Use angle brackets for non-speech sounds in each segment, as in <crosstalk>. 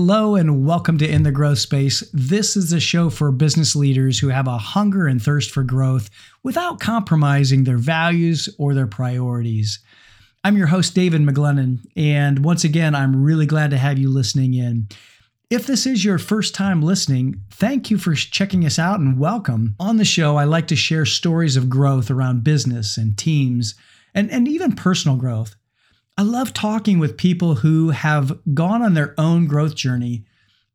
Hello and welcome to In the Growth Space. This is a show for business leaders who have a hunger and thirst for growth without compromising their values or their priorities. I'm your host, David McGlennon, and once again, I'm really glad to have you listening in. If this is your first time listening, thank you for checking us out and welcome. On the show, I like to share stories of growth around business and teams and, and even personal growth. I love talking with people who have gone on their own growth journey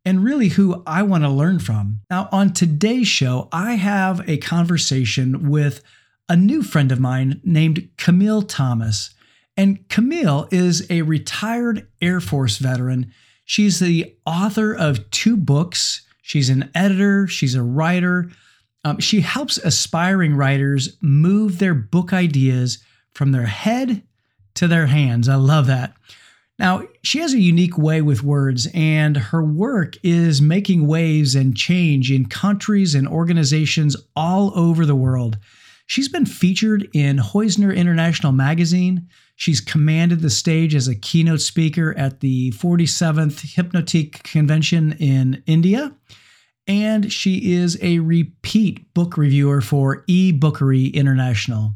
and really who I want to learn from. Now, on today's show, I have a conversation with a new friend of mine named Camille Thomas. And Camille is a retired Air Force veteran. She's the author of two books. She's an editor, she's a writer. Um, she helps aspiring writers move their book ideas from their head to their hands. I love that. Now, she has a unique way with words, and her work is making waves and change in countries and organizations all over the world. She's been featured in Hoisner International Magazine. She's commanded the stage as a keynote speaker at the 47th Hypnotique Convention in India. And she is a repeat book reviewer for eBookery International.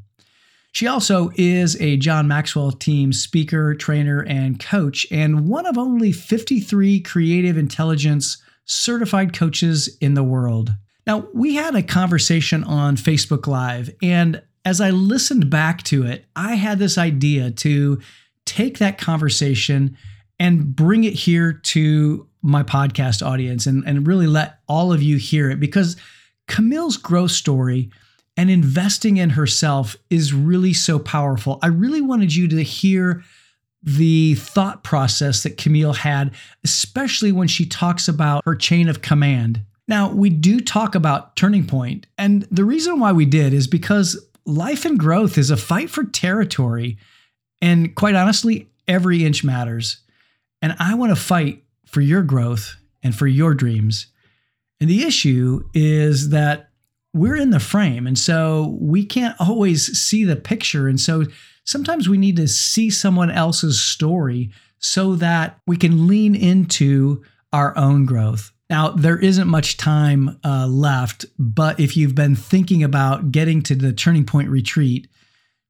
She also is a John Maxwell team speaker, trainer, and coach, and one of only 53 creative intelligence certified coaches in the world. Now, we had a conversation on Facebook Live, and as I listened back to it, I had this idea to take that conversation and bring it here to my podcast audience and, and really let all of you hear it because Camille's growth story and investing in herself is really so powerful. I really wanted you to hear the thought process that Camille had, especially when she talks about her chain of command. Now, we do talk about turning point, and the reason why we did is because life and growth is a fight for territory. And quite honestly, every inch matters. And I want to fight for your growth and for your dreams. And the issue is that we're in the frame. And so we can't always see the picture. And so sometimes we need to see someone else's story so that we can lean into our own growth. Now, there isn't much time uh, left, but if you've been thinking about getting to the Turning Point retreat,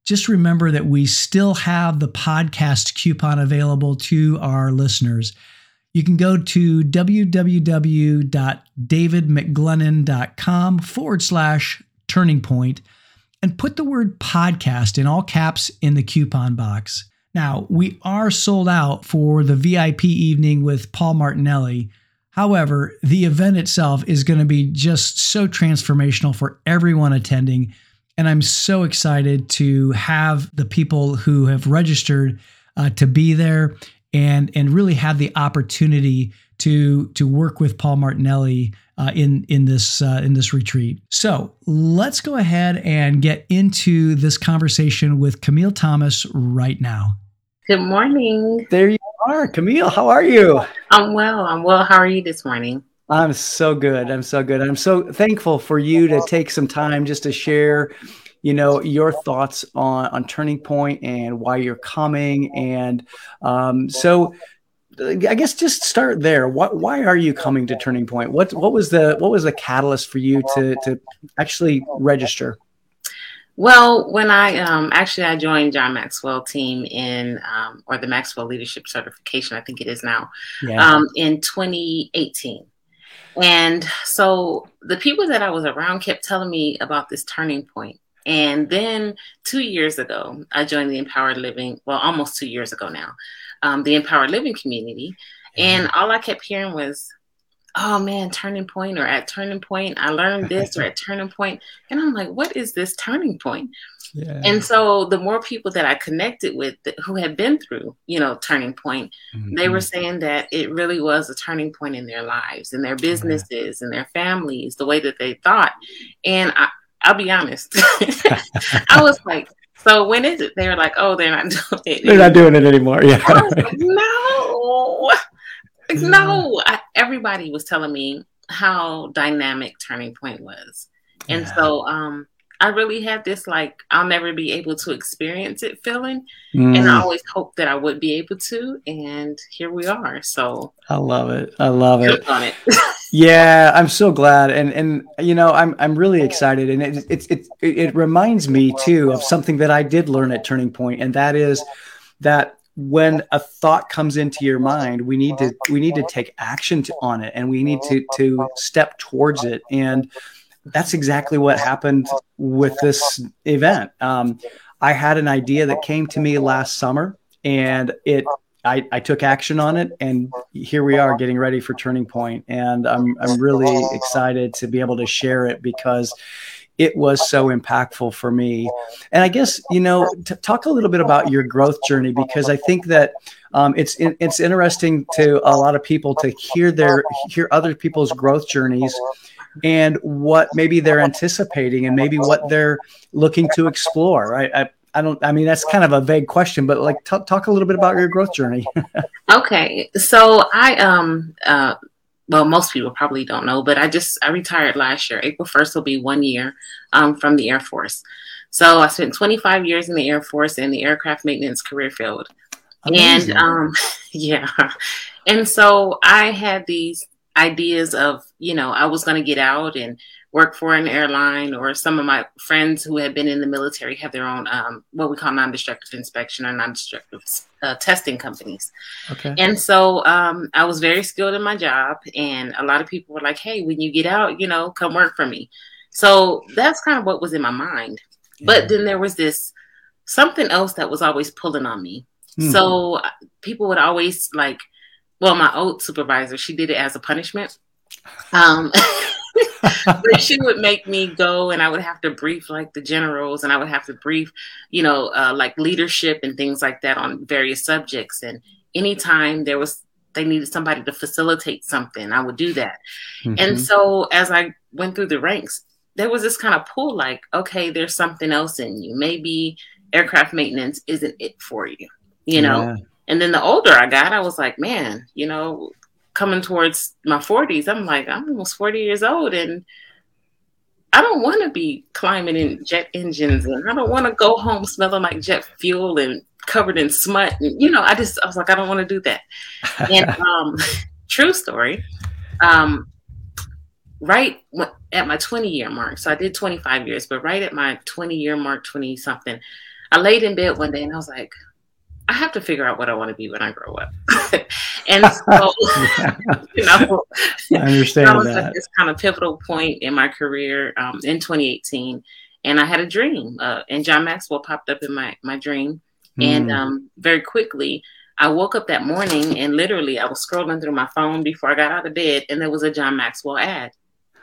just remember that we still have the podcast coupon available to our listeners you can go to www.davidmcglennon.com forward slash turning point and put the word podcast in all caps in the coupon box. Now, we are sold out for the VIP evening with Paul Martinelli. However, the event itself is going to be just so transformational for everyone attending. And I'm so excited to have the people who have registered uh, to be there and and really had the opportunity to to work with Paul Martinelli uh, in in this uh, in this retreat. So let's go ahead and get into this conversation with Camille Thomas right now. Good morning. There you are, Camille. How are you? I'm well. I'm well. How are you this morning? I'm so good. I'm so good. I'm so thankful for you to take some time just to share you know your thoughts on on turning point and why you're coming and um, so I guess just start there. What, why are you coming to Turning Point? What what was the what was the catalyst for you to to actually register? Well, when I um, actually I joined John Maxwell team in um, or the Maxwell Leadership Certification, I think it is now, yeah. um, in 2018. And so the people that I was around kept telling me about this turning point. And then two years ago, I joined the Empowered Living, well, almost two years ago now, um, the Empowered Living community. And all I kept hearing was, oh man, turning point or at turning point, I learned this or <laughs> at turning point. And I'm like, what is this turning point? Yeah. And so the more people that I connected with that, who had been through, you know, turning point, mm-hmm. they were saying that it really was a turning point in their lives, in their businesses, and their families, the way that they thought. And I, I'll be honest. <laughs> I was like, so when is it? They were like, oh, they're not <laughs> doing it. They're not doing it anymore. Yeah. Like, <laughs> no, no. I, everybody was telling me how dynamic Turning Point was, and yeah. so um, I really had this like I'll never be able to experience it feeling, mm. and I always hoped that I would be able to, and here we are. So I love it. I love it. It. <laughs> yeah, I'm so glad, and and you know I'm I'm really excited, and it it it it reminds me too of something that I did learn at Turning Point, and that is that when a thought comes into your mind we need to we need to take action to, on it and we need to to step towards it and that's exactly what happened with this event um, i had an idea that came to me last summer and it I, I, took action on it and here we are getting ready for turning point and I'm, I'm really excited to be able to share it because it was so impactful for me. And I guess you know, t- talk a little bit about your growth journey because I think that um, it's it's interesting to a lot of people to hear their hear other people's growth journeys and what maybe they're anticipating and maybe what they're looking to explore. Right? I, I don't. I mean, that's kind of a vague question, but like, t- talk a little bit about your growth journey. <laughs> okay, so I um uh, well, most people probably don't know, but I just I retired last year. April first will be one year um, from the Air Force. So I spent 25 years in the Air Force in the aircraft maintenance career field, Amazing. and um, <laughs> yeah, and so I had these ideas of you know I was going to get out and work for an airline or some of my friends who have been in the military have their own um, what we call non-destructive inspection or non-destructive uh, testing companies. Okay. And so um, i was very skilled in my job and a lot of people were like hey when you get out you know come work for me. So that's kind of what was in my mind. Yeah. but then there was this something else that was always pulling on me. Mm-hmm. so uh, people would always like well my old supervisor she did it as a punishment um <laughs> but she would make me go and I would have to brief like the generals and I would have to brief, you know, uh, like leadership and things like that on various subjects. And anytime there was, they needed somebody to facilitate something, I would do that. Mm-hmm. And so as I went through the ranks, there was this kind of pull like, okay, there's something else in you. Maybe aircraft maintenance isn't it for you, you know? Yeah. And then the older I got, I was like, man, you know, coming towards my 40s, I'm like, I'm almost 40 years old and I don't want to be climbing in jet engines and I don't want to go home smelling like jet fuel and covered in smut. And, you know, I just, I was like, I don't want to do that. and <laughs> um, <laughs> true story, um, right at my 20 year mark, so I did 25 years, but right at my 20 year mark, 20 something, I laid in bed one day and I was like, I have to figure out what I want to be when I grow up. <laughs> and so, <laughs> you know, I understand that. Was that. Like this kind of pivotal point in my career um, in 2018. And I had a dream, uh, and John Maxwell popped up in my, my dream. Mm. And hmm. um, very quickly, I woke up that morning and literally I was scrolling through my phone before I got out of bed, and there was a John Maxwell ad.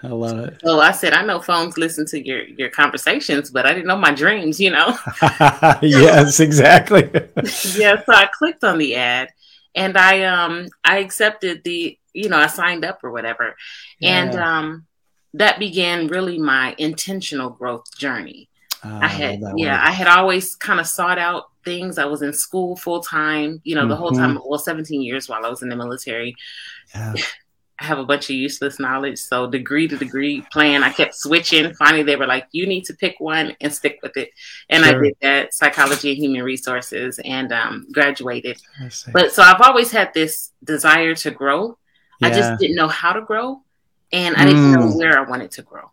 I love it. So I said, I know phones listen to your your conversations, but I didn't know my dreams, you know? <laughs> <laughs> yes, exactly. <laughs> yeah, so I clicked on the ad and I um I accepted the, you know, I signed up or whatever. Yeah. And um that began really my intentional growth journey. Uh, I had yeah, I had always kind of sought out things. I was in school full time, you know, mm-hmm. the whole time, mm-hmm. well, 17 years while I was in the military. Yeah. I have a bunch of useless knowledge. So degree to degree plan, I kept switching. Finally, they were like, "You need to pick one and stick with it." And sure. I did that, psychology and human resources, and um, graduated. But so I've always had this desire to grow. Yeah. I just didn't know how to grow, and I didn't mm. know where I wanted to grow.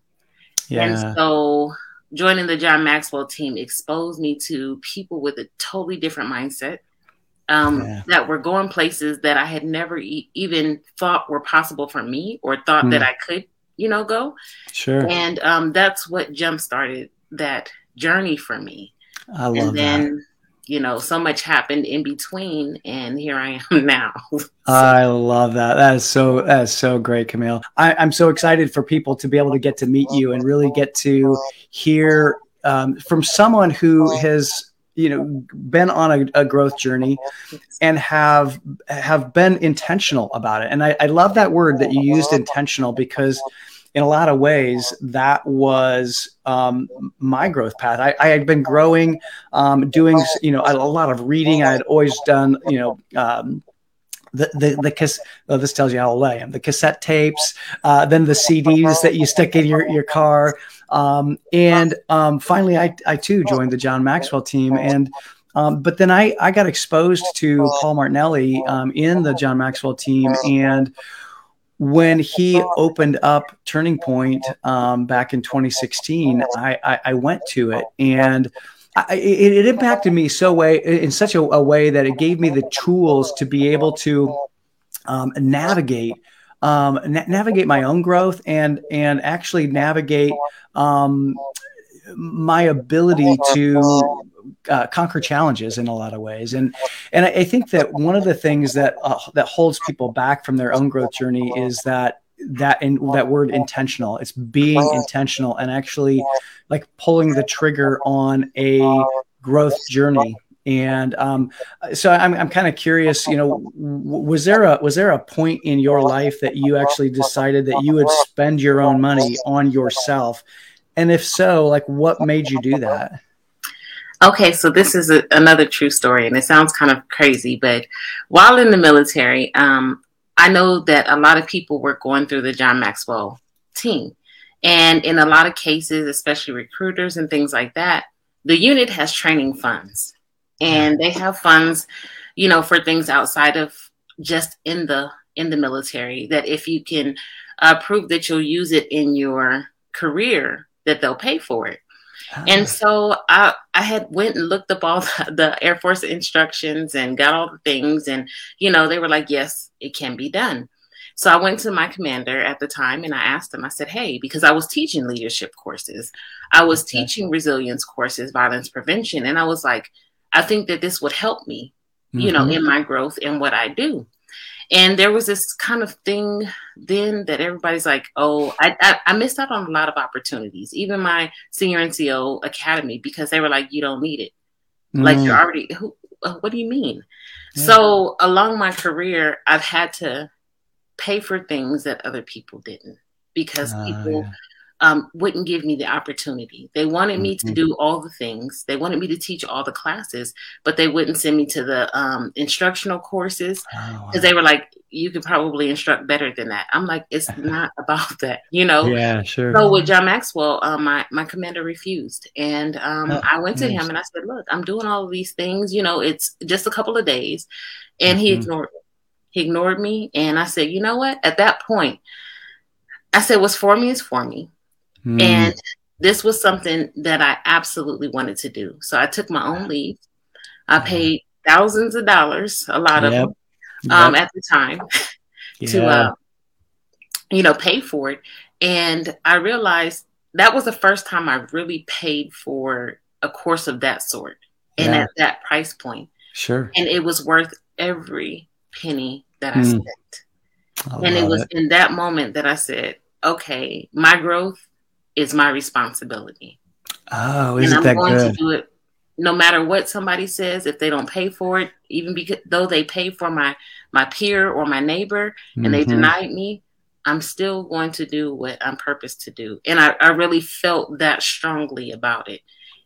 Yeah. And so joining the John Maxwell team exposed me to people with a totally different mindset um, yeah. that were going places that I had never e- even thought were possible for me or thought mm. that hmm. I could, you know, go. Sure. And um, that's what jump started that journey for me. I love and then, that. You know, so much happened in between, and here I am <laughs> now. so. I love that. That is so. That is so great, Camille. I, I'm so excited for people to be able to get to meet you and really get to hear um, from someone who has you know been on a, a, growth journey and have have been intentional about it. And I, I, love that word that you used intentional because in a lot of ways that was um, my growth path. I, I, had been growing um, doing you know a lot of reading. I had always done you know um, the the, the cas- oh, this tells you how old I am. The cassette tapes, uh, then the CDs that you stick in your your car, um, and um, finally, I I too joined the John Maxwell team, and um, but then I I got exposed to Paul Martinelli um, in the John Maxwell team, and when he opened up Turning Point um, back in 2016, I, I, I went to it and. I, it, it, impacted me so way in such a, a, way that it gave me the tools to be able to um, navigate um, na- navigate my own growth and and actually navigate um, my ability to uh, conquer challenges in a lot of ways. And and I, I think that one of the things that uh, that holds people back from their own growth journey is that that in that word intentional. It's being intentional and actually like pulling the trigger on a growth journey and um, so I'm, I'm kind of curious, you know, was there a was there a point in your life that you actually decided that you would spend your own money on yourself, and if so, like what made you do that? Okay, so this is a, another true story, and it sounds kind of crazy, but while in the military, um, I know that a lot of people were going through the John Maxwell team. And in a lot of cases, especially recruiters and things like that, the unit has training funds and they have funds, you know, for things outside of just in the in the military that if you can uh, prove that you'll use it in your career that they'll pay for it and so I, I had went and looked up all <laughs> the, the, Air Force instructions and got all the things. And, you know, they were like, yes, it can be done. So I went to my commander at the time and I asked him, I said, hey, because I was teaching leadership courses, I was okay. teaching resilience courses, violence prevention. And I was like, I think that this would help me, mm-hmm. you know, mm-hmm. in my growth and what I do. And there was this kind of thing then that everybody's like, oh, I, I, I, missed out on a lot of opportunities, even my senior NCO academy, because they were like, you don't need it. Mm. Like you're already, who, uh, what do you mean? Yeah. So along my career, I've had to pay for things that other people didn't because uh, people yeah um, wouldn't give me the opportunity. They wanted me to mm-hmm. do all the things. They wanted me to teach all the classes, but they wouldn't send me to the um, instructional courses because oh, wow. they were like, "You could probably instruct better than that." I'm like, "It's <laughs> not about that," you know. Yeah, sure. So with John Maxwell, um, my my commander refused, and um, oh, I went to nice. him and I said, "Look, I'm doing all of these things. You know, it's just a couple of days," and mm-hmm. he ignored me. He ignored me, and I said, "You know what?" At that point. I said, "What's for me is for me. Mm. And this was something that I absolutely wanted to do. So I took my own leave. I paid thousands of dollars, a lot of them, um, yep. at the time, <laughs> yeah. to uh, you know pay for it. And I realized that was the first time I really paid for a course of that sort and yeah. at that price point. Sure. And it was worth every penny that I mm. spent. I and it was it. in that moment that I said, okay, my growth is my responsibility. Oh, I'm going good? to do it no matter what somebody says. If they don't pay for it, even because though they pay for my my peer or my neighbor and mm-hmm. they denied me, I'm still going to do what I'm purposed to do. And I, I really felt that strongly about it.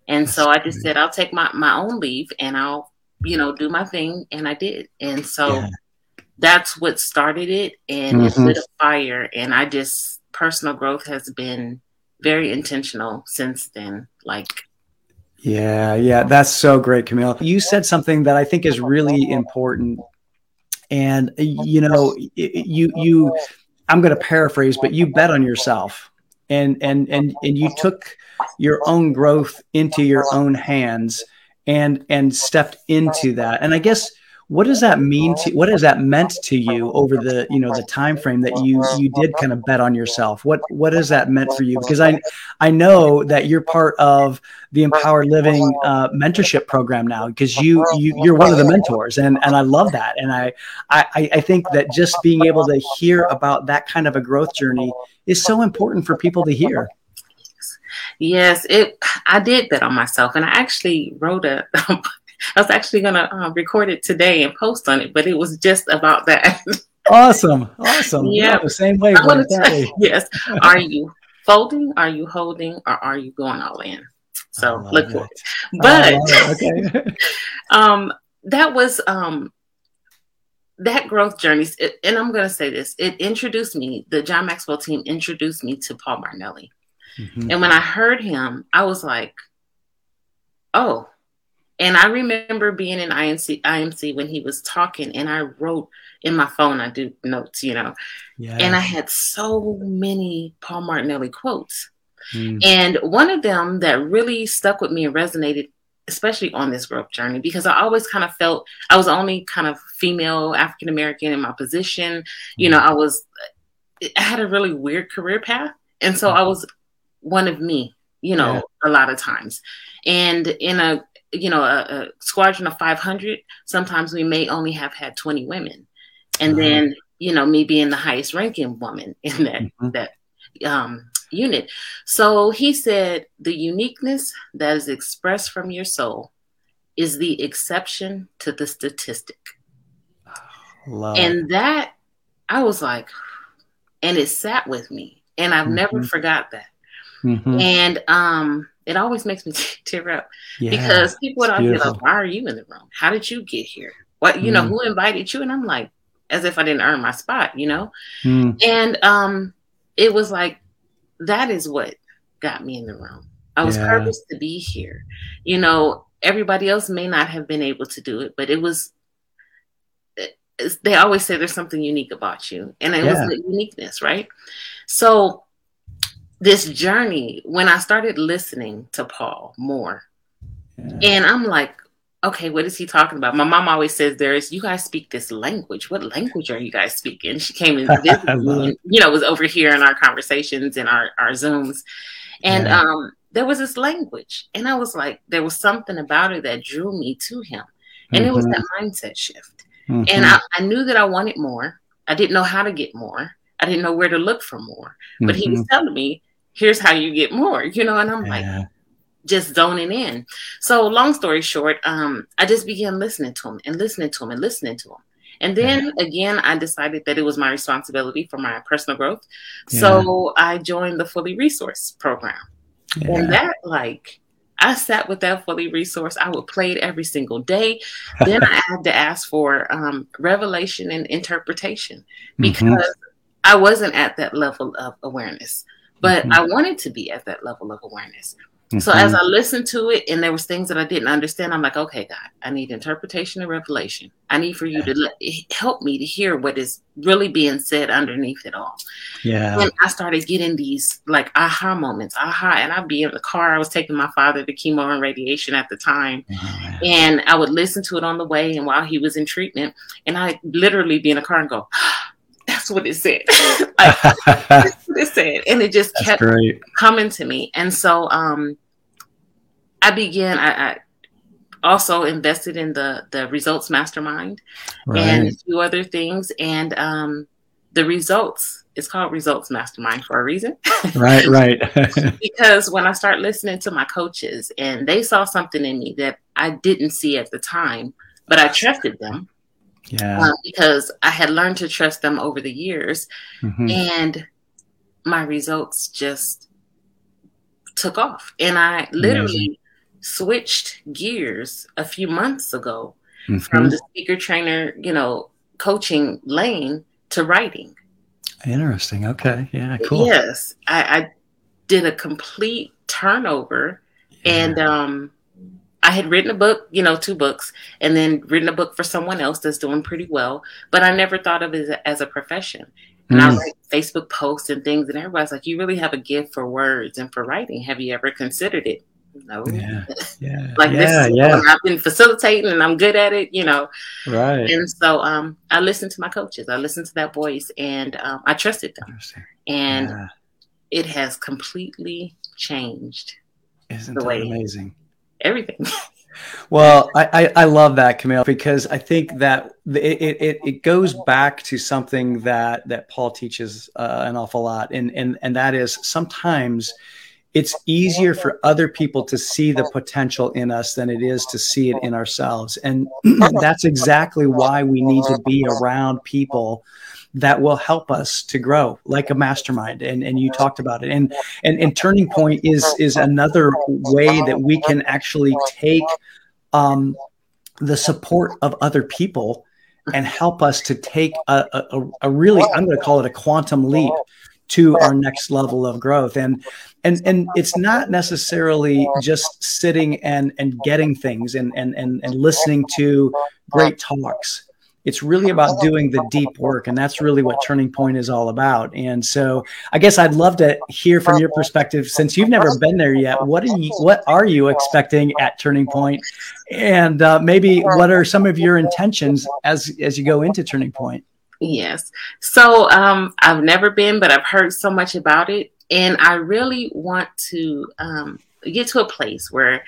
And That's so I just said, I'll take my, my own leave and I'll, you know, do my thing. And I did. And so yeah. that's what started it. And mm-hmm. it lit a fire. And I just, personal growth has been very intentional since then. Like, yeah, yeah, that's so great, Camille. You said something that I think is really important, and you know, you you, I'm going to paraphrase, but you bet on yourself, and and and and you took your own growth into your own hands, and and stepped into that, and I guess what does that mean to what has that meant to you over the you know the time frame that you you did kind of bet on yourself? What what has that meant for you? Because i i know that you're part of the empowered living uh, mentorship program now because you, you you're one of the mentors and and i love that and I, I i think that just being able to hear about that kind of a growth journey is so important for people to hear. Yes, it. I did bet on myself, and I actually wrote a <laughs> I was actually going to uh, record it today and post on it, but it was just about that. awesome. Awesome. Yeah. the same way. <laughs> Yes. Are you folding? Are you holding? Or are you going all in? So look for it. But okay. <laughs> <laughs> um, that was um, that growth journey, it, and I'm going to say this, it introduced me, the John Maxwell team introduced me to Paul Martinelli. Mm-hmm. And when I heard him, I was like, oh. And I remember being in IMC, IMC when he was talking, and I wrote in my phone, I do notes, you know, yeah. and I had so many Paul Martinelli quotes. Mm. And one of them that really stuck with me and resonated especially on this growth journey because I always kind of felt I was only kind of female African American in my position. You know, mm-hmm. I was I had a really weird career path, and so I was one of me. You know, yeah. a lot of times, and in a you know a, a, squadron of 500, sometimes we may only have had 20 women, and mm-hmm. then you know me being the highest ranking woman <laughs> in that mm-hmm. that um unit. So he said, the uniqueness that is expressed from your soul is the exception to the statistic. Love. And that, I was like, and it sat with me. And I've mm-hmm. never forgot that. Mm-hmm. And um, it always makes me <laughs> tear up yeah, because people would always be like, why are you in the room? How did you get here? What, you mm. know, who invited you? And I'm like, as if I didn't earn my spot, you know? Mm. And um, it was like that is what got me in the room. I was yeah. purposed to be here. You know, everybody else may not have been able to do it, but it was. They always say there's something unique about you, and it yeah. was the uniqueness, right? So, this journey, when I started listening to Paul more, yeah. and I'm like, okay, what is he talking about? My mom always says there is, you guys speak this language. What language are you guys speaking? She came and visited me and, you know, was over here in our conversations and our, our Zooms. And yeah. um, there was this language. And I was like, there was something about it that drew me to him. And mm-hmm. it was mm-hmm. that mindset shift. Mm-hmm. And I, I, knew that I wanted more. I didn't know how to get more. I didn't know where to look for more. But mm-hmm. he was mm-hmm. telling me, here's how you get more, you know, and I'm yeah. like, just zoning in. So long story short, um, I just began listening to him and listening to him and listening to him. And then yeah. again, I decided that it was my responsibility for my personal growth. Yeah. So I joined the Fully Resource program. Yeah. And that, like, I sat with that fully resource. I would play it every single day. Then I <laughs> had to ask for um, revelation and interpretation mm-hmm. because mm-hmm. I wasn't at that level of awareness, but mm-hmm. I wanted to be at that level of awareness. Mm-hmm. So as I listened to it and there was things that I didn't understand, I'm like, okay, God, I need interpretation and revelation. I need for you yeah. to let, help me to hear what is really being said underneath it all. Yeah. And I started getting these like aha moments, aha. And I'd be in the car. I was taking my father to chemo and radiation at the time. Oh, and I would listen to it on the way and while he was in treatment. And I literally be in the car and go, that's what it said. <laughs> like, that's what it said. And it just that's kept great. coming to me. And so um, I began, I, I, also invested in the, the results mastermind right. and a few other things. And um, the results, it's called results mastermind for a reason. <laughs> right, right. <laughs> because when I start listening to my coaches and they saw something in me that I didn't see at the time, but I trusted them yeah. Uh, because I had learned to trust them over the years. Mm-hmm. And my results just took off. And I literally Amazing. switched gears a few months ago mm-hmm. from the speaker trainer, you know, coaching lane to writing. Interesting. Okay. Yeah. Cool. Yes. I, I did a complete turnover. Yeah. And um, I had written a book, you know, two books, and then written a book for someone else that's doing pretty well. But I never thought of it as a, as a profession. And mm. I write Facebook posts and things, and everybody's like, "You really have a gift for words and for writing. Have you ever considered it?" No. Yeah. <laughs> Yeah. like yeah, this is yeah. I've been facilitating, and I'm good at it. You know. Right. And so, um, I listened to my coaches. I listened to that voice, and um, I trusted them. And yeah. it has completely changed. Isn't the way amazing? Everything. <laughs> well, I, I, love that, Camille, because I think that it, it, it goes back to something that, that Paul teaches uh, an awful lot. And, and, and that is sometimes it's easier for other people to see the potential in us than it is to see it in ourselves. And <clears throat> that's exactly why we need to be around people that will help us to grow like a mastermind and, and you talked about it. And, and and turning point is is another way that we can actually take um, the support of other people and help us to take a, a, a really i'm going to call it a quantum leap to our next level of growth. And and and it's not necessarily just sitting and and getting things and and and, and listening to great talks it's really about doing the deep work and that's really what turning point is all about. And so i guess i'd love to hear from your perspective since you've never been there yet what are you what are you expecting at turning point? And uh, maybe what are some of your intentions as as you go into turning point? Yes. So um, i've never been but i've heard so much about it. And i really want to um, get to a place where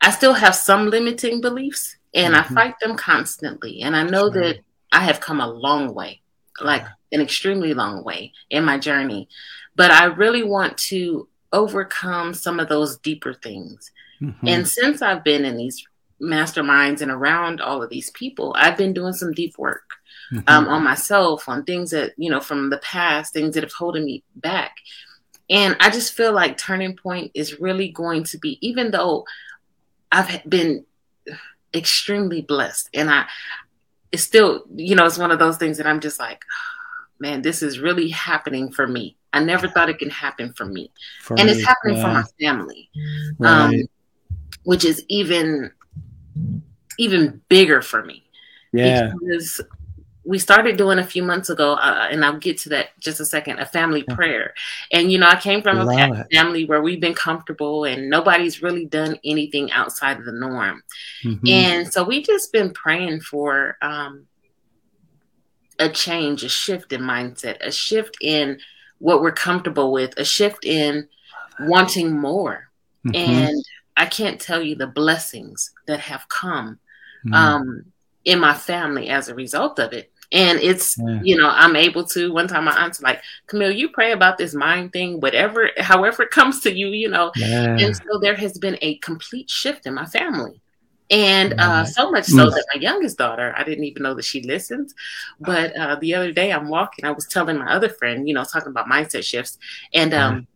i still have some limiting beliefs and mm-hmm. I fight them constantly. And I know that I have come a long way, like an extremely long way in my journey. But I really want to overcome some of those deeper things. Mm-hmm. And since I've been in these masterminds and around all of these people, I've been doing some deep work mm-hmm. um, on myself, on things that, you know, from the past, things that have holding me back. And I just feel like Turning Point is really going to be, even though I've been extremely blessed. And I, it's still, you know, it's one of those things that I'm just like, oh, man, this is really happening for me. I never thought it can happen for me. For and me, it's happening yeah. for my family, right. um, which is even, even bigger for me. Yeah. Because we started doing a few months ago, uh, and I'll get to that just a second. A family prayer, and you know, I came from Love a it. family where we've been comfortable, and nobody's really done anything outside of the norm, mm-hmm. and so we've just been praying for um, a change, a shift in mindset, a shift in what we're comfortable with, a shift in wanting more, mm-hmm. and I can't tell you the blessings that have come. Mm-hmm. Um, in my family as a result of it. And it's, yeah. you know, I'm able to. One time my aunt's like, Camille, you pray about this mind thing, whatever, however it comes to you, you know. Yeah. And so there has been a complete shift in my family. And uh, so much so mm. that my youngest daughter, I didn't even know that she listens. But uh, the other day I'm walking, I was telling my other friend, you know, talking about mindset shifts. And um,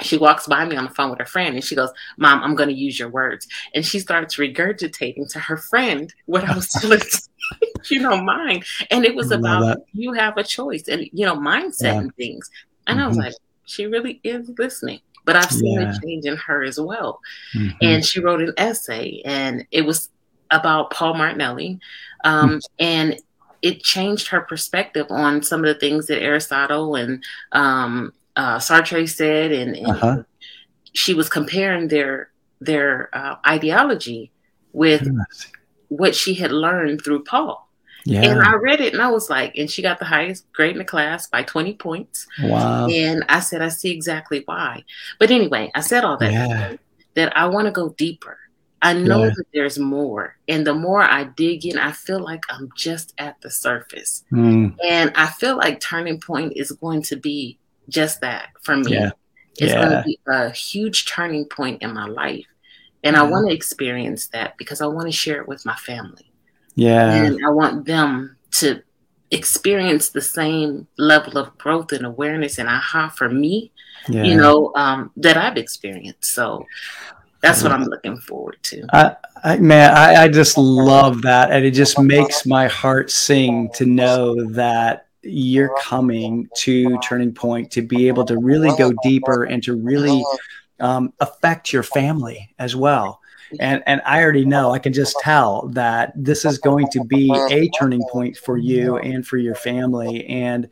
she walks by me on the phone with her friend and she goes, Mom, I'm going to use your words. And she starts regurgitating to her friend what I was <laughs> telling, <laughs> you know, mine. And it was about that. you have a choice and, you know, mindset yeah. and things. And mm-hmm. I was mm-hmm. like, she really is listening. But I've seen yeah. a change in her as well. Mm-hmm. And she wrote an essay and it was about Paul Martinelli. Um, mm-hmm. And it changed her perspective on some of the things that Aristotle and um, uh, Sartre said, and, and uh-huh. she was comparing their their uh, ideology with. What she had learned through Paul. Yeah. And I read it and I was like, and she got the highest grade in the class by 20 points. Wow. And I said, I see exactly why. But anyway, I said all that yeah. that I want to go deeper. I know yeah. that there's more. And the more I dig in, I feel like I'm just at the surface. Mm. And I feel like Turning Point is going to be just that for me. Yeah. It's yeah. going to be a huge turning point in my life. And I want to experience that because I want to share it with my family. Yeah. And I want them to experience the same level of growth and awareness and aha for me, yeah. you know, um, that I've experienced. So that's what I'm looking forward to. I, I, man, I, I just love that. And it just makes my heart sing to know that you're coming to Turning Point to be able to really go deeper and to really um, affect your family as well. And and I already know, I can just tell that this is going to be a turning point for you and for your family. And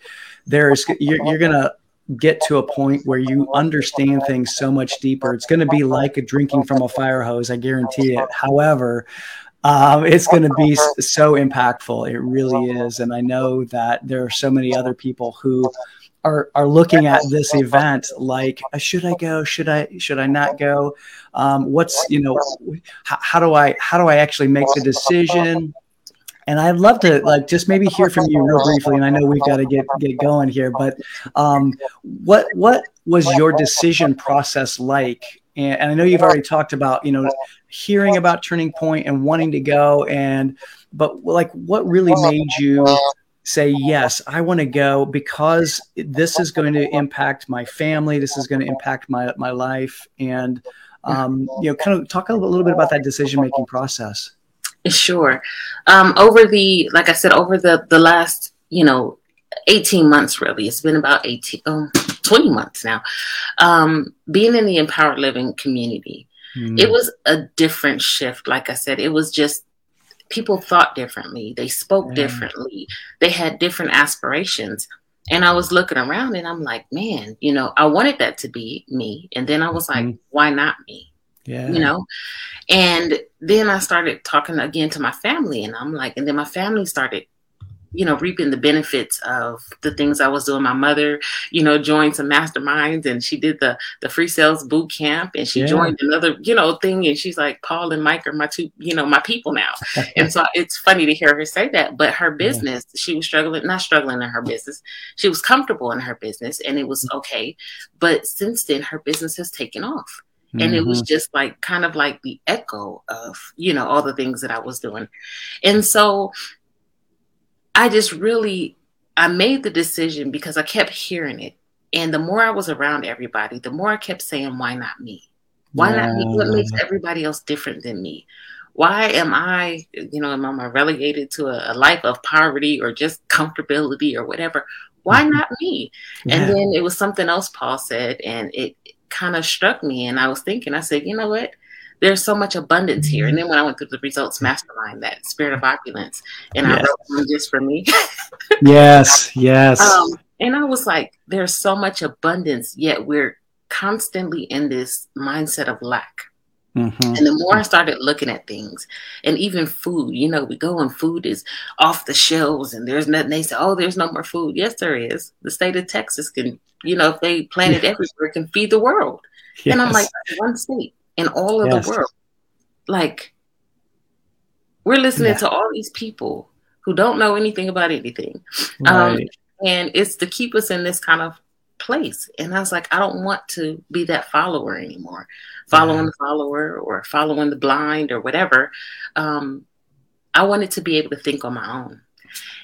there's you're, you're gonna get to a point where you understand things so much deeper. It's going to be like a drinking from a fire hose, I guarantee it. However, um, it's going to be so impactful. It really is. And I know that there are so many other people who are, are looking at this event like, uh, should I go? Should I, should I not go? Um, what's, you know, how, how do I, how do I actually make the decision? And I'd love to like just maybe hear from you real briefly. And I know we've got to get get going here, but um, what what was your decision process like and, and I know you've already talked about, you know, hearing about Turning Point and wanting to go. And, but like, what really made you say, yes, I want to go because this is going to impact my family. This is going to impact my, my life. And, um, you know, kind of talk a little bit about that decision making process. Sure. Um, over the, like I said, over the the last, you know, 18 months really. It's been about 18, um, 20 months now. Um, being in the empowered living community, mm. it was a different shift. Like I said, it was just people thought differently, they spoke yeah. differently, they had different aspirations. And I was looking around and I'm like, man, you know, I wanted that to be me. And then I was mm-hmm. like, why not me? Yeah. You know? And then I started talking again to my family and I'm like, and then my family started you know, reaping the benefits of the things I was doing. My mother, you know, joined some masterminds and she did the the free sales boot camp and she yeah. joined another, you know, thing. And she's like, Paul and Mike are my two, you know, my people now. <laughs> and so it's funny to hear her say that. But her business, yeah. she was struggling, not struggling in her business. She was comfortable in her business and it was mm-hmm. okay. But since then, her business has taken off. And it was mm-hmm. just like kind of like the echo of, you know, all the things that I was doing. And so I just really I made the decision because I kept hearing it. And the more I was around everybody, the more I kept saying, why not me? Why yeah. not me? What makes everybody else different than me? Why am I, you know, am I relegated to a, a life of poverty or just comfortability or whatever? Why mm-hmm. not me? Yeah. And then it was something else Paul said, and it, it kind of struck me. And I was thinking, I said, you know what? There's so much abundance here. And then when I went through the results mastermind, that spirit of opulence, and yes. I wrote one just for me. <laughs> yes, yes. Um, and I was like, there's so much abundance, yet we're constantly in this mindset of lack. Mm-hmm. And the more I started looking at things, and even food, you know, we go and food is off the shelves, and there's nothing. They say, "Oh, there's no more food." Yes, there is. The state of Texas can, you know, if they planted it everywhere, can feed the world. Yes. And I'm like, one state in all of yes. the world. Like, we're listening yeah. to all these people who don't know anything about anything. Um, right. Um, and it's to keep us in this kind of place. And I was like, I don't want to be that follower anymore, following yeah. the follower or following the blind or whatever. Um, I wanted to be able to think on my own.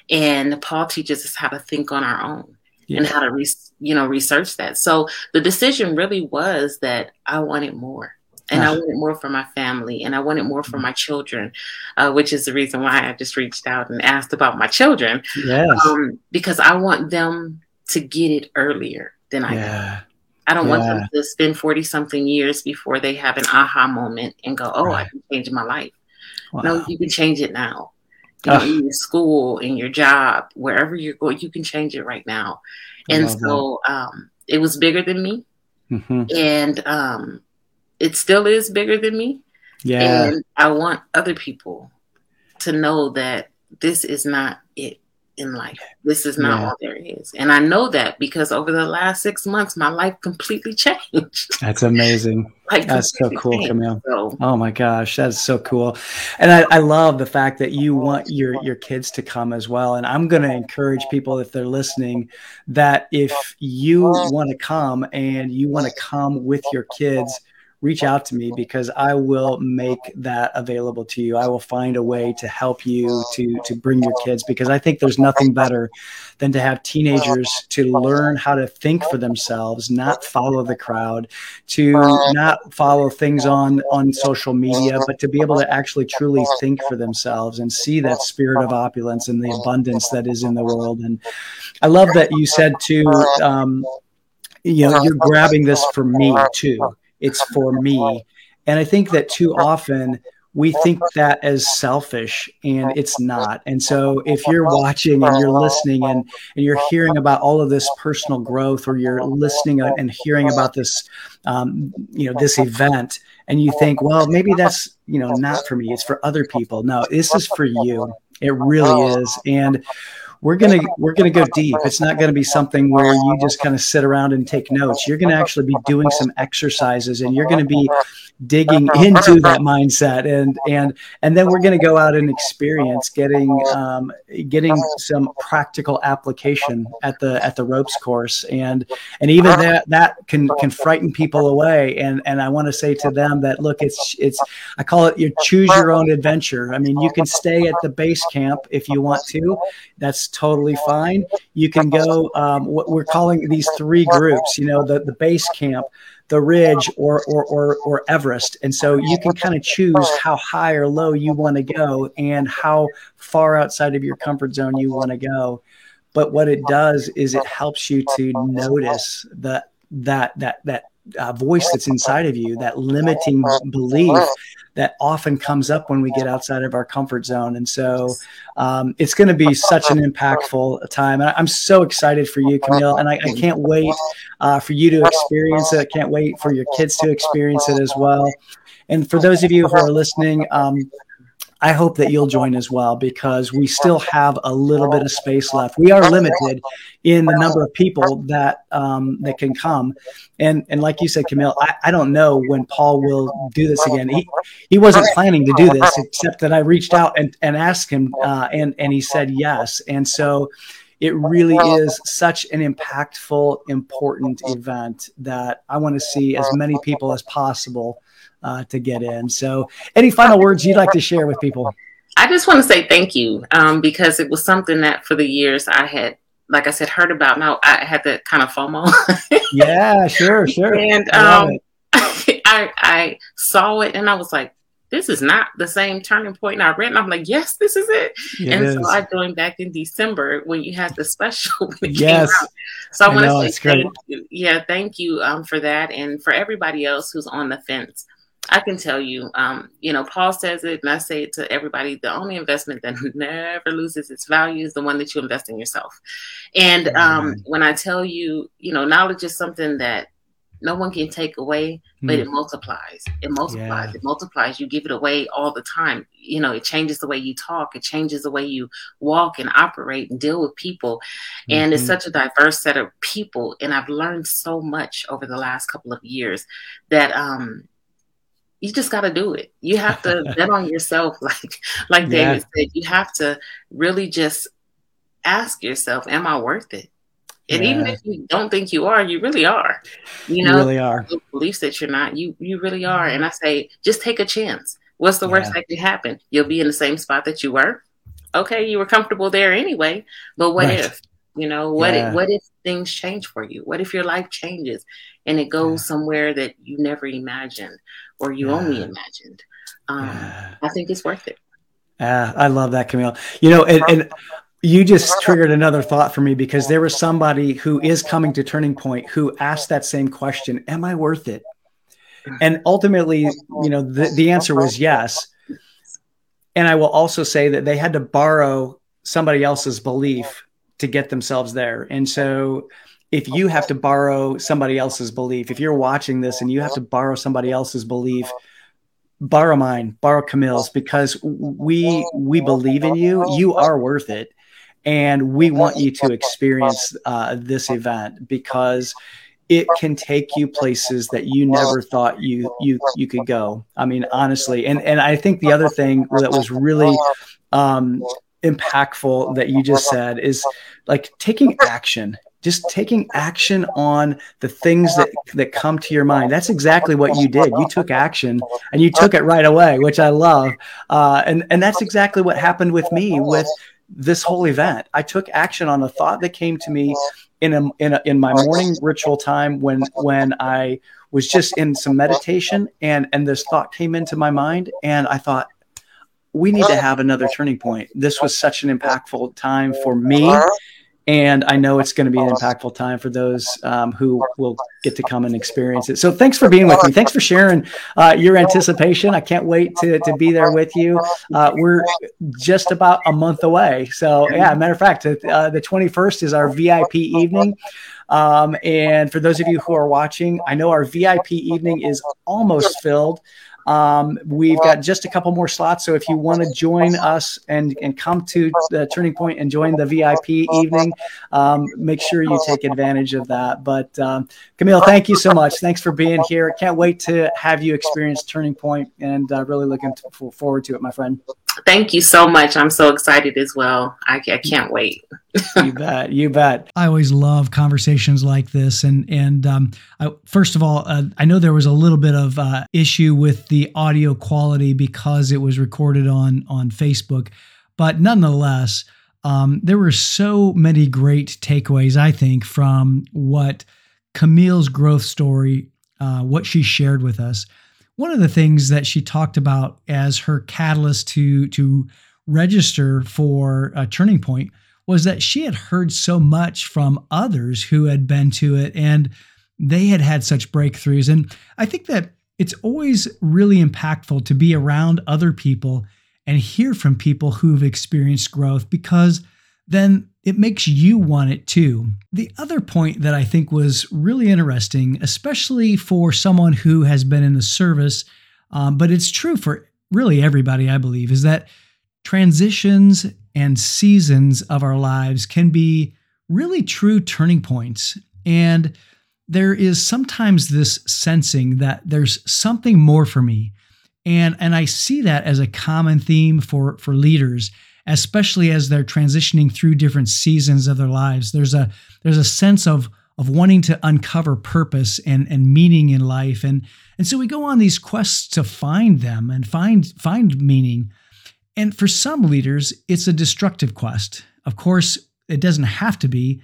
And Paul teaches us how to think on our own yeah. and how to, re- you know, research that. So the decision really was that I wanted more and I wanted more for my family and I wanted more for mm. my children, uh, which is the reason why I just reached out and asked about my children. Yes. Um, because I want them to get it earlier than I yeah. I don't yeah. want them to spend 40 something years before they have an aha moment and go, oh, right. I can change my life. Wow. No, you can change it now. You know, in your school, in your job, wherever you're going, you can change it right now. And so um, it was bigger than me. Mm-hmm. And um, it still is bigger than me. Yeah. And I want other people to know that this is not it in life. This is not yeah. all there is. And I know that because over the last six months, my life completely <laughs> changed. That's amazing. <laughs> like that's so cool, changed. Camille. So, oh my gosh, that's so cool. And I, I love the fact that you want your your kids to come as well. And I'm gonna encourage people if they're listening that if you want to come and you want to come with your kids reach out to me because I will make that available to you. I will find a way to help you to to bring your kids because I think there's nothing better than to have teenagers to learn how to think for themselves, not follow the crowd, to not follow things on on social media, but to be able to actually truly think for themselves and see that spirit of opulence and the abundance that is in the world. And I love that you said too. Um, you know, you're grabbing this for me too it's for me. And I think that too often we think that as selfish and it's not. And so if you're watching and you're listening and, and you're hearing about all of this personal growth or you're listening and hearing about this, um, you know, this event and you think, well, maybe that's, you know, not for me. It's for other people. No, this is for you. It really is. And we're gonna we're gonna go deep. It's not gonna be something where you just kind of sit around and take notes. You're gonna actually be doing some exercises, and you're gonna be digging into that mindset and and and then we're going to go out and experience getting um, getting some practical application at the at the ropes course. And and even that that can can frighten people away. And and I want to say to them that look it's it's I call it you choose your own adventure. I mean you can stay at the base camp if you want to. That's totally fine. You can go, um, what we're calling these three groups, you know, the, the base camp, the ridge or, or, or, or Everest. And so you can kind of choose how high or low you want to go and how far outside of your comfort zone you want to go. But what it does is it helps you to notice the, that, that, that uh, voice that's inside of you, that limiting belief that often comes up when we get outside of our comfort zone. And so um, it's going to be such an impactful time. And I'm so excited for you, Camille. And I, I can't wait uh, for you to experience it. I can't wait for your kids to experience it as well. And for those of you who are listening, um, I hope that you'll join as well because we still have a little bit of space left. We are limited in the number of people that um, that can come, and and like you said, Camille, I, I don't know when Paul will do this again. He he wasn't planning to do this, except that I reached out and, and asked him, uh, and and he said yes, and so it really is such an impactful, important event that I want to see as many people as possible uh, to get in. So, any final words you'd like to share with people? I just want to say thank you um, because it was something that for the years I had, like I said, heard about. Now I had that kind of FOMO. <laughs> yeah, sure, sure. And um, <laughs> I, I saw it and I was like, this is not the same turning point. And I read and I'm like, yes, this is it. it and is. so I joined back in December when you had the special. <laughs> yes. So I, I want to say thank you. Yeah, thank you um, for that. And for everybody else who's on the fence. I can tell you, um, you know, Paul says it, and I say it to everybody the only investment that <laughs> never loses its value is the one that you invest in yourself. And um, when I tell you, you know, knowledge is something that no one can take away, but mm. it multiplies. It multiplies. Yeah. It multiplies. You give it away all the time. You know, it changes the way you talk. It changes the way you walk and operate and deal with people. Mm-hmm. And it's mm-hmm. such a diverse set of people. And I've learned so much over the last couple of years that um, you just got to do it. You have to <laughs> bet on yourself, <laughs> like like yeah. David said. You have to really just ask yourself, "Am I worth it?" And yeah. even if you don't think you are, you really are. You know, you really are. Beliefs that you're not, you you really mm-hmm. are. And I say, just take a chance. What's the worst that could happen? You'll be in the same spot that you were. Okay, you were comfortable there anyway. But what right. if? You know, what yeah. if, what if things change for you? What if your life changes and it goes yeah. somewhere that you never imagined or you yeah. only imagined? Um, I think it's worth it. Yeah, I love that, Camille. You know, and, and you just triggered another thought for me because there was somebody who is coming to Turning Point who asked that same question: "Am I worth it?" And ultimately, you know, the, the answer was yes. And I will also say that they had to borrow somebody else's belief to get themselves there. And so if you have to borrow somebody else's belief, if you're watching this and you have to borrow somebody else's belief, borrow mine, borrow Camille's because we we believe in you. You are worth it. And we want you to experience uh, this event because it can take you places that you never thought you you you could go. I mean, honestly, and and I think the other thing that was really um, impactful that you just said is like taking action just taking action on the things that that come to your mind that's exactly what you did you took action and you took it right away which i love uh, and and that's exactly what happened with me with this whole event i took action on a thought that came to me in a, in, a, in my morning ritual time when when i was just in some meditation and and this thought came into my mind and i thought we need to have another turning point. This was such an impactful time for me. And I know it's going to be an impactful time for those um, who will get to come and experience it. So thanks for being with me. Thanks for sharing uh, your anticipation. I can't wait to, to be there with you. Uh, we're just about a month away. So, yeah, matter of fact, uh, the 21st is our VIP evening. Um, and for those of you who are watching, I know our VIP evening is almost filled. Um, we've got just a couple more slots. So if you want to join us and, and come to the Turning Point and join the VIP evening, um, make sure you take advantage of that. But um, Camille, thank you so much. Thanks for being here. Can't wait to have you experience Turning Point and uh, really looking to, forward to it, my friend. Thank you so much. I'm so excited as well. I, I can't wait. you bet. You bet. I always love conversations like this. And and um, I, first of all, uh, I know there was a little bit of uh, issue with the audio quality because it was recorded on on Facebook, but nonetheless. um, there were so many great takeaways, I think, from what Camille's growth story, uh, what she shared with us. One of the things that she talked about as her catalyst to to register for a turning point was that she had heard so much from others who had been to it and they had had such breakthroughs. And I think that it's always really impactful to be around other people and hear from people who've experienced growth because then it makes you want it too. The other point that I think was really interesting, especially for someone who has been in the service, um, but it's true for really everybody, I believe, is that transitions and seasons of our lives can be really true turning points. And there is sometimes this sensing that there's something more for me. And, and I see that as a common theme for, for leaders, especially as they're transitioning through different seasons of their lives. There's a there's a sense of of wanting to uncover purpose and, and meaning in life. And, and so we go on these quests to find them and find find meaning. And for some leaders, it's a destructive quest. Of course, it doesn't have to be.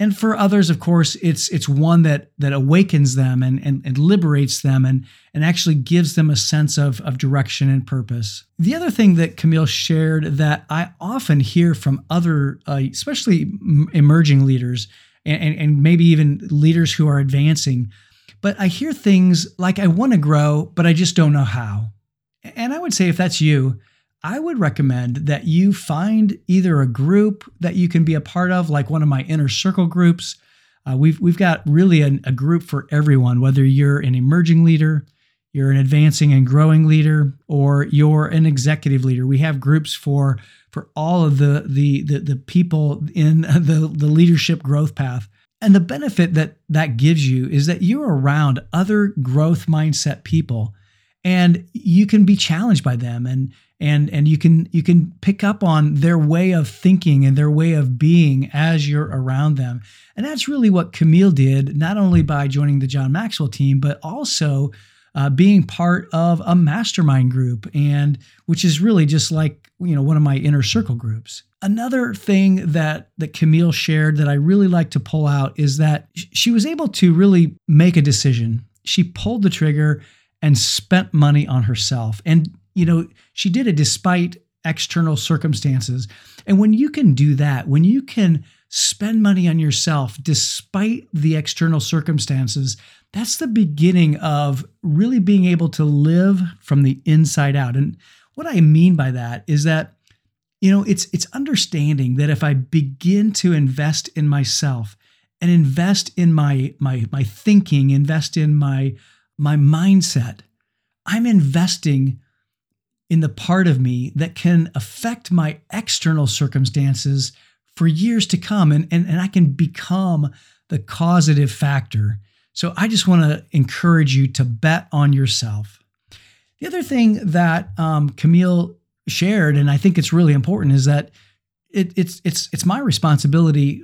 And for others, of course, it's it's one that that awakens them and, and, and liberates them and, and actually gives them a sense of, of direction and purpose. The other thing that Camille shared that I often hear from other, uh, especially emerging leaders and, and, and maybe even leaders who are advancing, but I hear things like, I want to grow, but I just don't know how. And I would say if that's you, I would recommend that you find either a group that you can be a part of, like one of my inner circle groups. Uh, we've we've got really a, a group for everyone, whether you're an emerging leader, you're an advancing and growing leader, or you're an executive leader. We have groups for for all of the the the, the people in <laughs> the the leadership growth path. And the benefit that that gives you is that you're around other growth mindset people and you can be challenged by them and and and you can you can pick up on their way of thinking and their way of being as you're around them. And that's really what camille did not only by joining the john maxwell team but also uh, being part of a mastermind group and which is really just like you know one of my inner circle groups. Another thing that that camille shared that i really like to pull out is that she was able to really make a decision. She pulled the trigger and spent money on herself. And, you know, she did it despite external circumstances. And when you can do that, when you can spend money on yourself despite the external circumstances, that's the beginning of really being able to live from the inside out. And what I mean by that is that you know, it's it's understanding that if I begin to invest in myself and invest in my my my thinking, invest in my my mindset. I'm investing in the part of me that can affect my external circumstances for years to come, and, and, and I can become the causative factor. So I just want to encourage you to bet on yourself. The other thing that um, Camille shared, and I think it's really important, is that it, it's it's it's my responsibility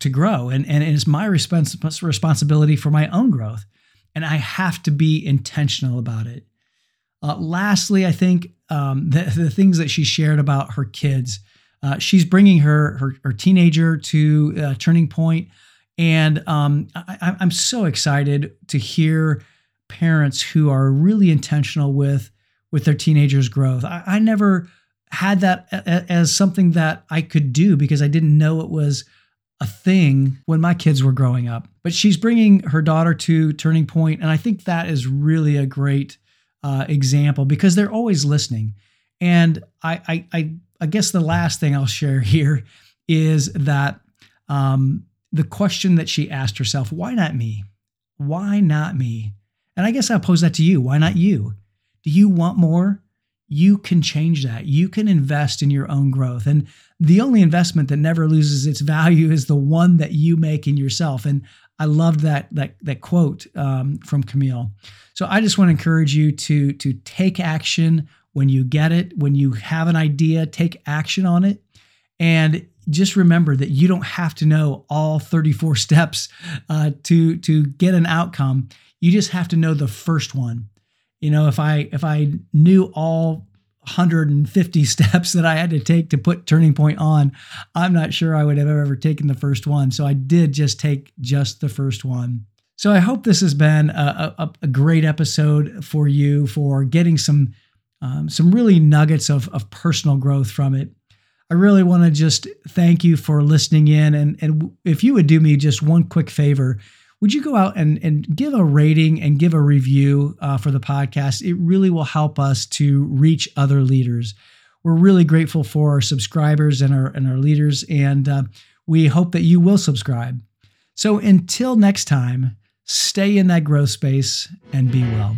to grow, and and it's my respons- responsibility for my own growth and I have to be intentional about it. Uh, lastly, I think um, the, the, things that she shared about her kids. Uh, she's bringing her, her, her teenager to a turning point, and um, I, I'm so excited to hear parents who are really intentional with with their teenagers' growth. I, I never had that as something that I could do because I didn't know it was a thing when my kids were growing up. But she's bringing her daughter to Turning Point, and I think that is really a great uh, example because they're always listening. And I, I, I, I, guess the last thing I'll share here is that um, the question that she asked herself: Why not me? Why not me? And I guess I'll pose that to you. Why not you? Do you want more? you can change that. You can invest in your own growth. And the only investment that never loses its value is the one that you make in yourself. And I loved that that that quote um, from Camille. So I just want to encourage you to to take action when you get it, when you have an idea, take action on it, and just remember that you don't have to know all 34 <laughs> steps uh, to to get an outcome. You just have to know the first one you know if i if i knew all 150 <laughs> steps that I had to take to put Turning Point on, I'm not sure I would have ever taken the first one. So I did just take just the first one. So I hope this has been a, a, a great episode for you for getting some um, some really nuggets of, of personal growth from it. I really want to just thank you for listening in. And, and if you would do me just one quick favor, would you go out and, and give a rating and give a review uh, for the podcast? It really will help us to reach other leaders. We're really grateful for our subscribers and our and our leaders, and uh, we hope that you will subscribe. So until next time, stay in that growth space and be well.